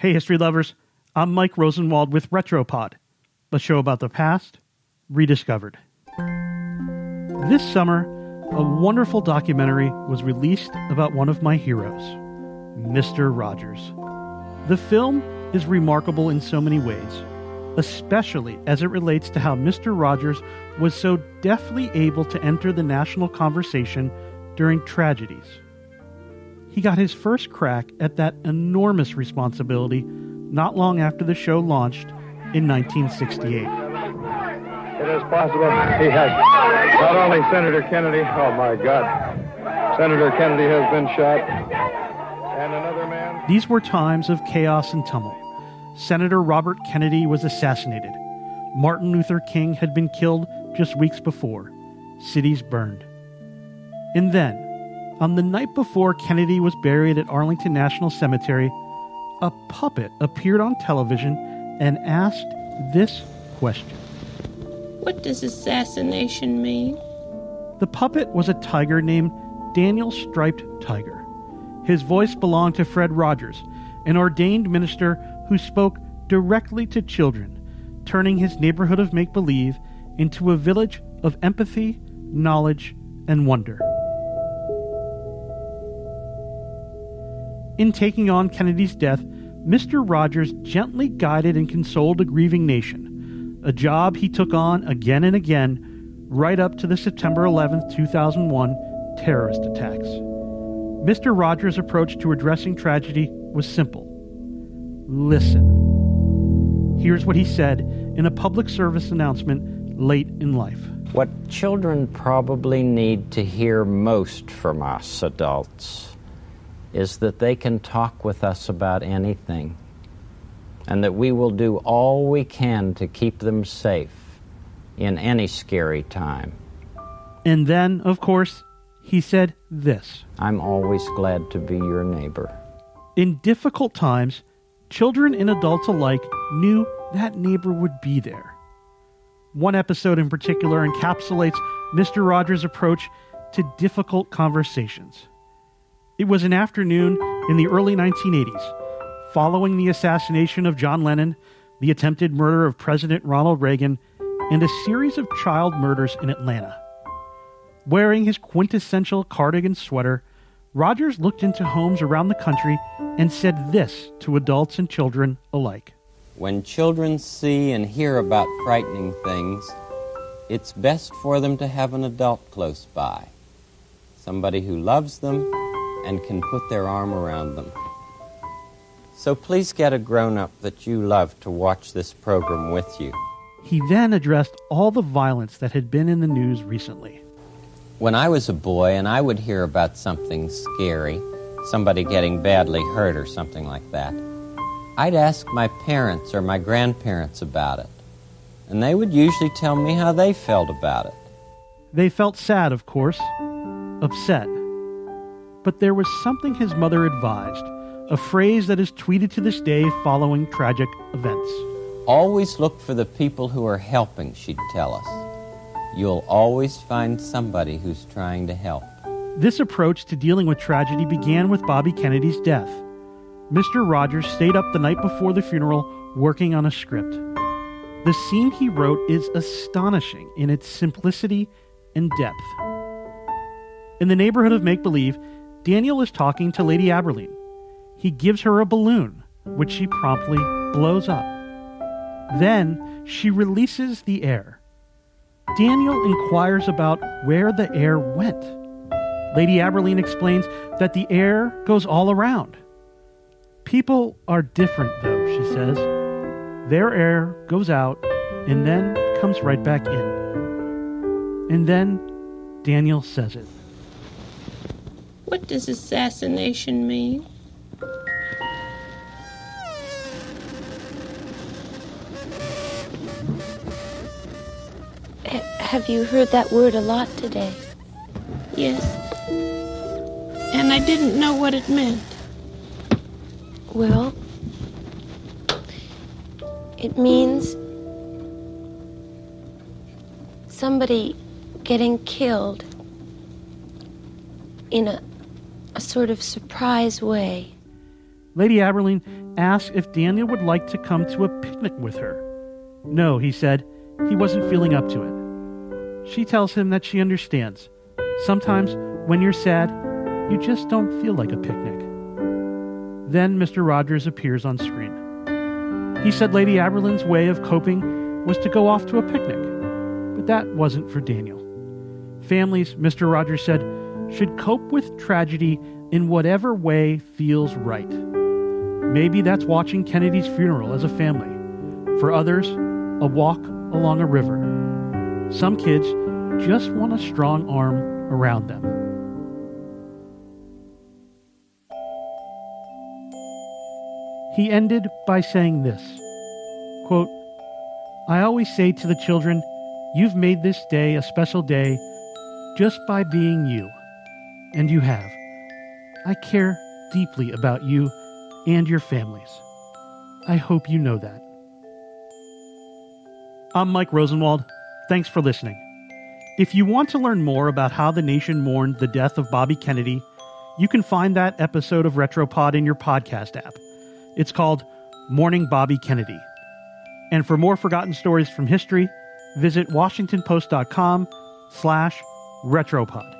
Hey, history lovers. I'm Mike Rosenwald with Retropod, the show about the past rediscovered. This summer, a wonderful documentary was released about one of my heroes, Mr. Rogers. The film is remarkable in so many ways, especially as it relates to how Mr. Rogers was so deftly able to enter the national conversation during tragedies. He got his first crack at that enormous responsibility not long after the show launched in 1968. It is possible he has not only Senator Kennedy, oh my God, Senator Kennedy has been shot, and another man. These were times of chaos and tumult. Senator Robert Kennedy was assassinated. Martin Luther King had been killed just weeks before. Cities burned. And then, on the night before Kennedy was buried at Arlington National Cemetery, a puppet appeared on television and asked this question What does assassination mean? The puppet was a tiger named Daniel Striped Tiger. His voice belonged to Fred Rogers, an ordained minister who spoke directly to children, turning his neighborhood of make believe into a village of empathy, knowledge, and wonder. In taking on Kennedy's death, Mr. Rogers gently guided and consoled a grieving nation, a job he took on again and again right up to the September 11, 2001 terrorist attacks. Mr. Rogers' approach to addressing tragedy was simple listen. Here's what he said in a public service announcement late in life. What children probably need to hear most from us adults is that they can talk with us about anything and that we will do all we can to keep them safe in any scary time. And then, of course, he said this I'm always glad to be your neighbor. In difficult times, children and adults alike knew that neighbor would be there. One episode in particular encapsulates Mr. Rogers' approach to difficult conversations. It was an afternoon in the early 1980s, following the assassination of John Lennon, the attempted murder of President Ronald Reagan, and a series of child murders in Atlanta. Wearing his quintessential cardigan sweater, Rogers looked into homes around the country and said this to adults and children alike. When children see and hear about frightening things, it's best for them to have an adult close by, somebody who loves them and can put their arm around them. So please get a grown up that you love to watch this program with you. He then addressed all the violence that had been in the news recently. When I was a boy and I would hear about something scary, somebody getting badly hurt or something like that, I'd ask my parents or my grandparents about it. And they would usually tell me how they felt about it. They felt sad, of course, upset, but there was something his mother advised, a phrase that is tweeted to this day following tragic events. Always look for the people who are helping, she'd tell us. You'll always find somebody who's trying to help. This approach to dealing with tragedy began with Bobby Kennedy's death. Mr. Rogers stayed up the night before the funeral working on a script. The scene he wrote is astonishing in its simplicity and depth. In the neighborhood of make believe, Daniel is talking to Lady Aberlin. He gives her a balloon, which she promptly blows up. Then she releases the air. Daniel inquires about where the air went. Lady Aberlin explains that the air goes all around. People are different, though, she says. Their air goes out and then comes right back in. And then Daniel says it. What does assassination mean? H- have you heard that word a lot today? Yes. And I didn't know what it meant. Well, it means somebody getting killed in a, a sort of surprise way. Lady Aberlin asks if Daniel would like to come to a picnic with her. No, he said, he wasn't feeling up to it. She tells him that she understands. Sometimes, when you're sad, you just don't feel like a picnic. Then Mr. Rogers appears on screen. He said Lady Aberlin's way of coping was to go off to a picnic, but that wasn't for Daniel. Families, Mr. Rogers said, should cope with tragedy in whatever way feels right. Maybe that's watching Kennedy's funeral as a family. For others, a walk along a river. Some kids just want a strong arm around them. He ended by saying this quote, I always say to the children, You've made this day a special day just by being you. And you have. I care deeply about you and your families. I hope you know that. I'm Mike Rosenwald. Thanks for listening. If you want to learn more about how the nation mourned the death of Bobby Kennedy, you can find that episode of Retropod in your podcast app. It's called Mourning Bobby Kennedy. And for more forgotten stories from history, visit washingtonpost.com slash retropod.